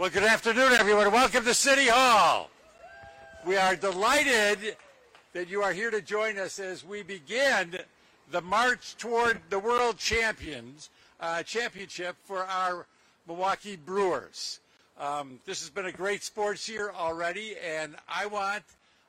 Well, good afternoon, everyone. Welcome to City Hall. We are delighted that you are here to join us as we begin the march toward the World Champions uh, Championship for our Milwaukee Brewers. Um, this has been a great sports year already, and I want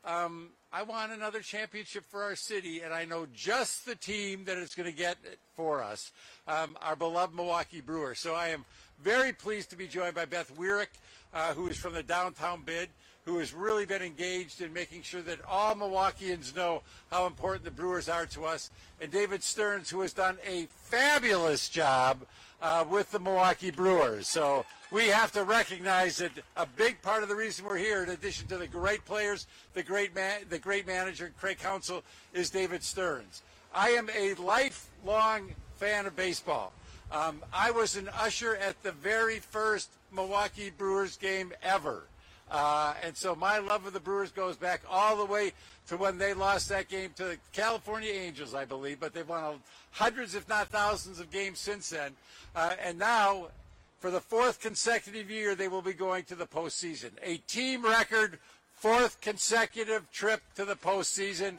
um, I want another championship for our city, and I know just the team that is going to get it for us, um, our beloved Milwaukee Brewers. So I am very pleased to be joined by Beth Weirick, uh, who is from the downtown bid, who has really been engaged in making sure that all Milwaukeeans know how important the Brewers are to us, and David Stearns, who has done a fabulous job uh, with the Milwaukee Brewers. So we have to recognize that a big part of the reason we're here, in addition to the great players, the great man, the great manager, Craig Counsell, is David Stearns. I am a lifelong fan of baseball. Um, I was an usher at the very first Milwaukee Brewers game ever. Uh, and so my love of the Brewers goes back all the way to when they lost that game to the California Angels, I believe. But they've won hundreds, if not thousands, of games since then. Uh, and now, for the fourth consecutive year, they will be going to the postseason. A team record fourth consecutive trip to the postseason.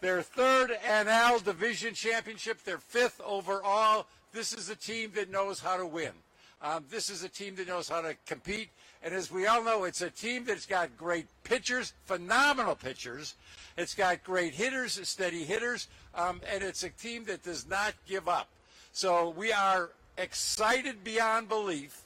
Their third NL Division Championship, their fifth overall. This is a team that knows how to win. Um, this is a team that knows how to compete. And as we all know, it's a team that's got great pitchers, phenomenal pitchers. It's got great hitters, steady hitters, um, and it's a team that does not give up. So we are excited beyond belief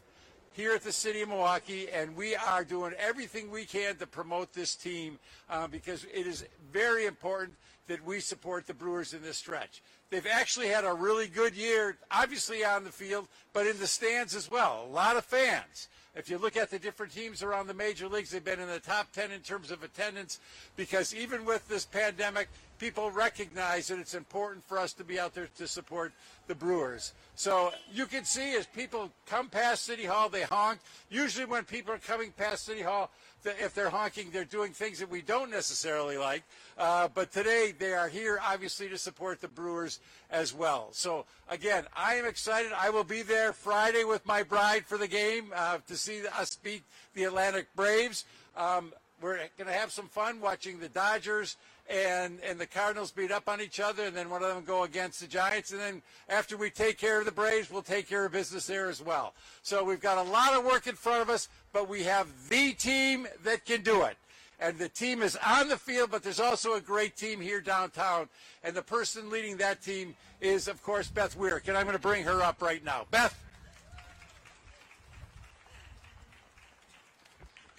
here at the city of Milwaukee, and we are doing everything we can to promote this team uh, because it is very important that we support the Brewers in this stretch. They've actually had a really good year, obviously on the field, but in the stands as well. A lot of fans. If you look at the different teams around the major leagues, they've been in the top 10 in terms of attendance because even with this pandemic, people recognize that it's important for us to be out there to support the Brewers. So you can see as people come past City Hall, they honk. Usually, when people are coming past City Hall, if they're honking, they're doing things that we don't necessarily like. Uh, but today, they are here, obviously, to support the Brewers as well. So, again, I am excited. I will be there Friday with my bride for the game uh, to see us beat the Atlanta Braves. Um, we're going to have some fun watching the Dodgers and and the Cardinals beat up on each other, and then one of them go against the Giants, and then after we take care of the Braves, we'll take care of business there as well. So we've got a lot of work in front of us, but we have the team that can do it. And the team is on the field, but there's also a great team here downtown. And the person leading that team is, of course, Beth Weirick. And I'm going to bring her up right now. Beth.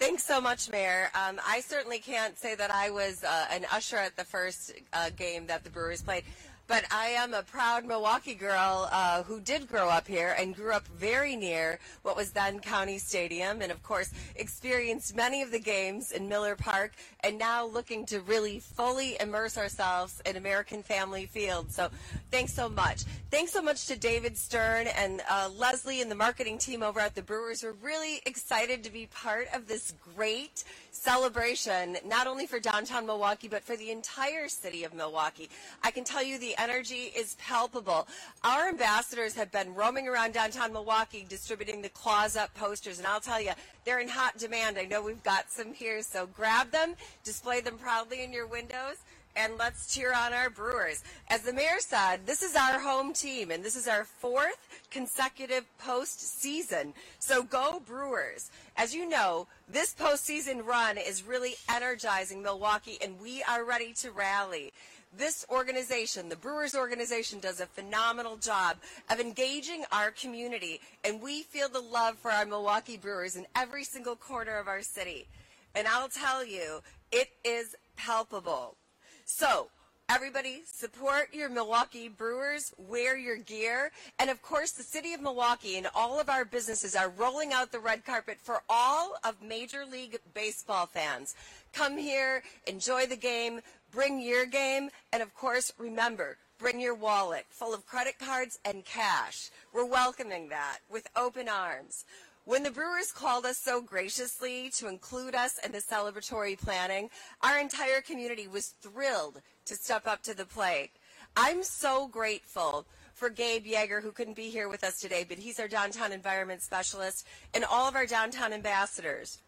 Thanks so much, Mayor. Um, I certainly can't say that I was uh, an usher at the first uh, game that the Brewers played. But I am a proud Milwaukee girl uh, who did grow up here and grew up very near what was then County Stadium, and of course experienced many of the games in Miller Park, and now looking to really fully immerse ourselves in American Family Field. So, thanks so much. Thanks so much to David Stern and uh, Leslie and the marketing team over at the Brewers. We're really excited to be part of this great celebration, not only for downtown Milwaukee, but for the entire city of Milwaukee. I can tell you the energy is palpable. Our ambassadors have been roaming around downtown Milwaukee distributing the claws up posters, and I'll tell you, they're in hot demand. I know we've got some here, so grab them, display them proudly in your windows and let's cheer on our Brewers. As the mayor said, this is our home team, and this is our fourth consecutive postseason. So go Brewers. As you know, this postseason run is really energizing Milwaukee, and we are ready to rally. This organization, the Brewers organization, does a phenomenal job of engaging our community, and we feel the love for our Milwaukee Brewers in every single corner of our city. And I'll tell you, it is palpable. So, everybody support your Milwaukee Brewers, wear your gear, and of course the city of Milwaukee and all of our businesses are rolling out the red carpet for all of Major League Baseball fans. Come here, enjoy the game, bring your game, and of course remember, bring your wallet full of credit cards and cash. We're welcoming that with open arms. When the Brewers called us so graciously to include us in the celebratory planning, our entire community was thrilled to step up to the plate. I'm so grateful for Gabe Yeager, who couldn't be here with us today, but he's our downtown environment specialist, and all of our downtown ambassadors.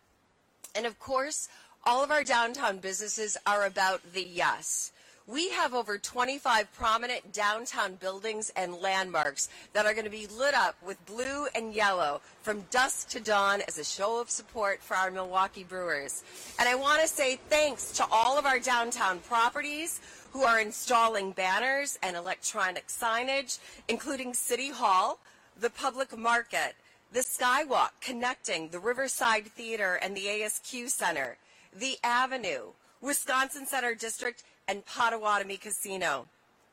And of course, all of our downtown businesses are about the yes. We have over 25 prominent downtown buildings and landmarks that are going to be lit up with blue and yellow from dusk to dawn as a show of support for our Milwaukee Brewers. And I want to say thanks to all of our downtown properties who are installing banners and electronic signage, including City Hall, the Public Market, the Skywalk connecting the Riverside Theater and the ASQ Center, the Avenue, Wisconsin Center District, and Potawatomi Casino.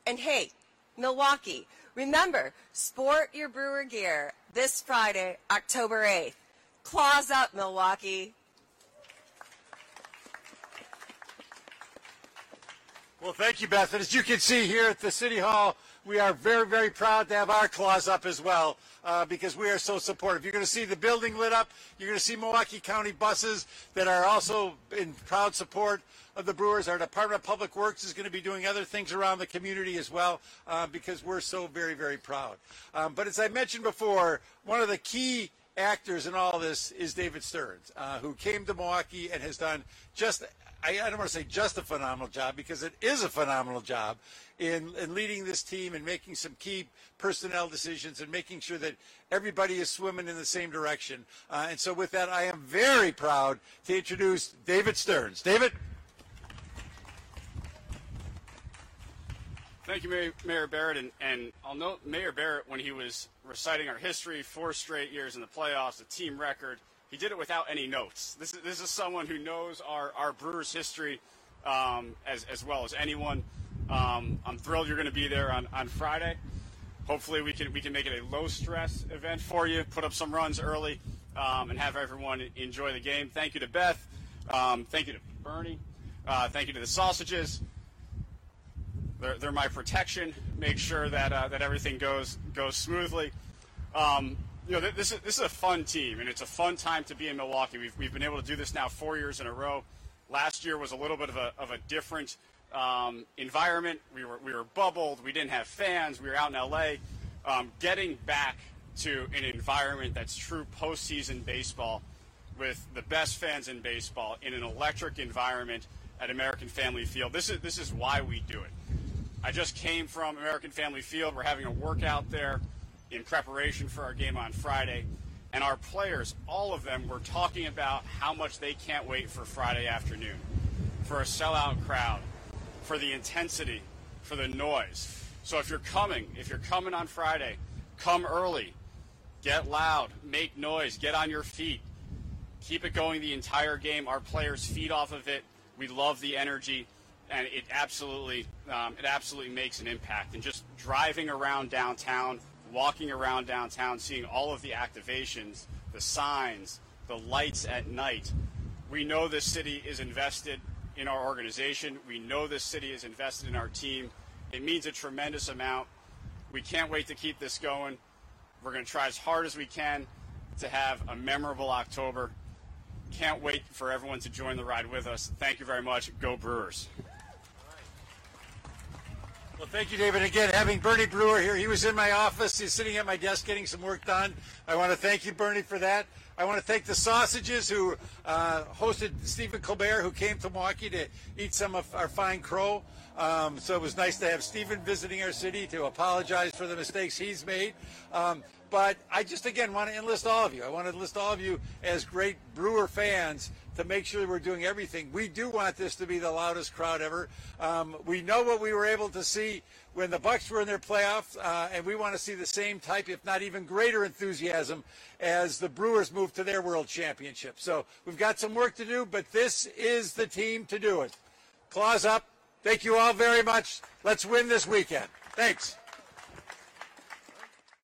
And hey, Milwaukee, remember, sport your brewer gear this Friday, October 8th. Claws up, Milwaukee. Well, thank you, Beth. And as you can see here at the City Hall, we are very, very proud to have our claws up as well uh, because we are so supportive. You're going to see the building lit up. You're going to see Milwaukee County buses that are also in proud support of the Brewers. Our Department of Public Works is going to be doing other things around the community as well uh, because we're so very, very proud. Um, but as I mentioned before, one of the key actors in all this is David Stearns, uh, who came to Milwaukee and has done just I, I don't want to say just a phenomenal job because it is a phenomenal job in, in leading this team and making some key personnel decisions and making sure that everybody is swimming in the same direction. Uh, and so, with that, I am very proud to introduce David Stearns. David? Thank you, Mayor, Mayor Barrett. And, and, I'll note Mayor Barrett, when he was reciting our history, four straight years in the playoffs, a team record, he did it without any notes. This is, this is someone who knows our, our Brewers history um, as, as well as anyone. Um, I'm thrilled you're going to be there on, on Friday. Hopefully, we can, we can make it a low stress event for you, put up some runs early, um, and have everyone enjoy the game. Thank you to Beth. Um, thank you to Bernie. Uh, thank you to the sausages. They're, they're my protection. Make sure that uh, that everything goes goes smoothly. Um, you know, this is this is a fun team, and it's a fun time to be in Milwaukee. We've we've been able to do this now four years in a row. Last year was a little bit of a of a different um, environment. We were we were bubbled. We didn't have fans. We were out in LA. Um, getting back to an environment that's true postseason baseball, with the best fans in baseball in an electric environment at American Family Field. This is this is why we do it. I just came from American Family Field. We're having a workout there in preparation for our game on Friday. And our players, all of them, were talking about how much they can't wait for Friday afternoon, for a sellout crowd, for the intensity, for the noise. So if you're coming, if you're coming on Friday, come early, get loud, make noise, get on your feet, keep it going the entire game. Our players feed off of it. We love the energy and it absolutely um, it absolutely makes an impact. And just driving around downtown, walking around downtown, seeing all of the activations, the signs, the lights at night, we know this city is invested in our organization. We know this city is invested in our team. It means a tremendous amount. We can't wait to keep this going. We're going to try as hard as we can to have a memorable October. Can't wait for everyone to join the ride with us. Thank you very much. Go Brewers. Well, thank you, David. Again, having Bernie Brewer here, he was in my office. He's sitting at my desk getting some work done. I want to thank you, Bernie, for that. I want to thank the Sausages who uh, hosted Stephen Colbert, who came to Milwaukee to eat some of our fine crow. Um, so it was nice to have Stephen visiting our city to apologize for the mistakes he's made. Um, but I just, again, want to enlist all of you. I want to enlist all of you as great Brewer fans to make sure we're doing everything. We do want this to be the loudest crowd ever. Um, we know what we were able to see when the Bucks were in their playoffs, uh, and we want to see the same type, if not even greater enthusiasm as the Brewers move to their World Championship. So we've got some work to do, but this is the team to do it. Claws up. Thank you all very much. Let's win this weekend. Thanks.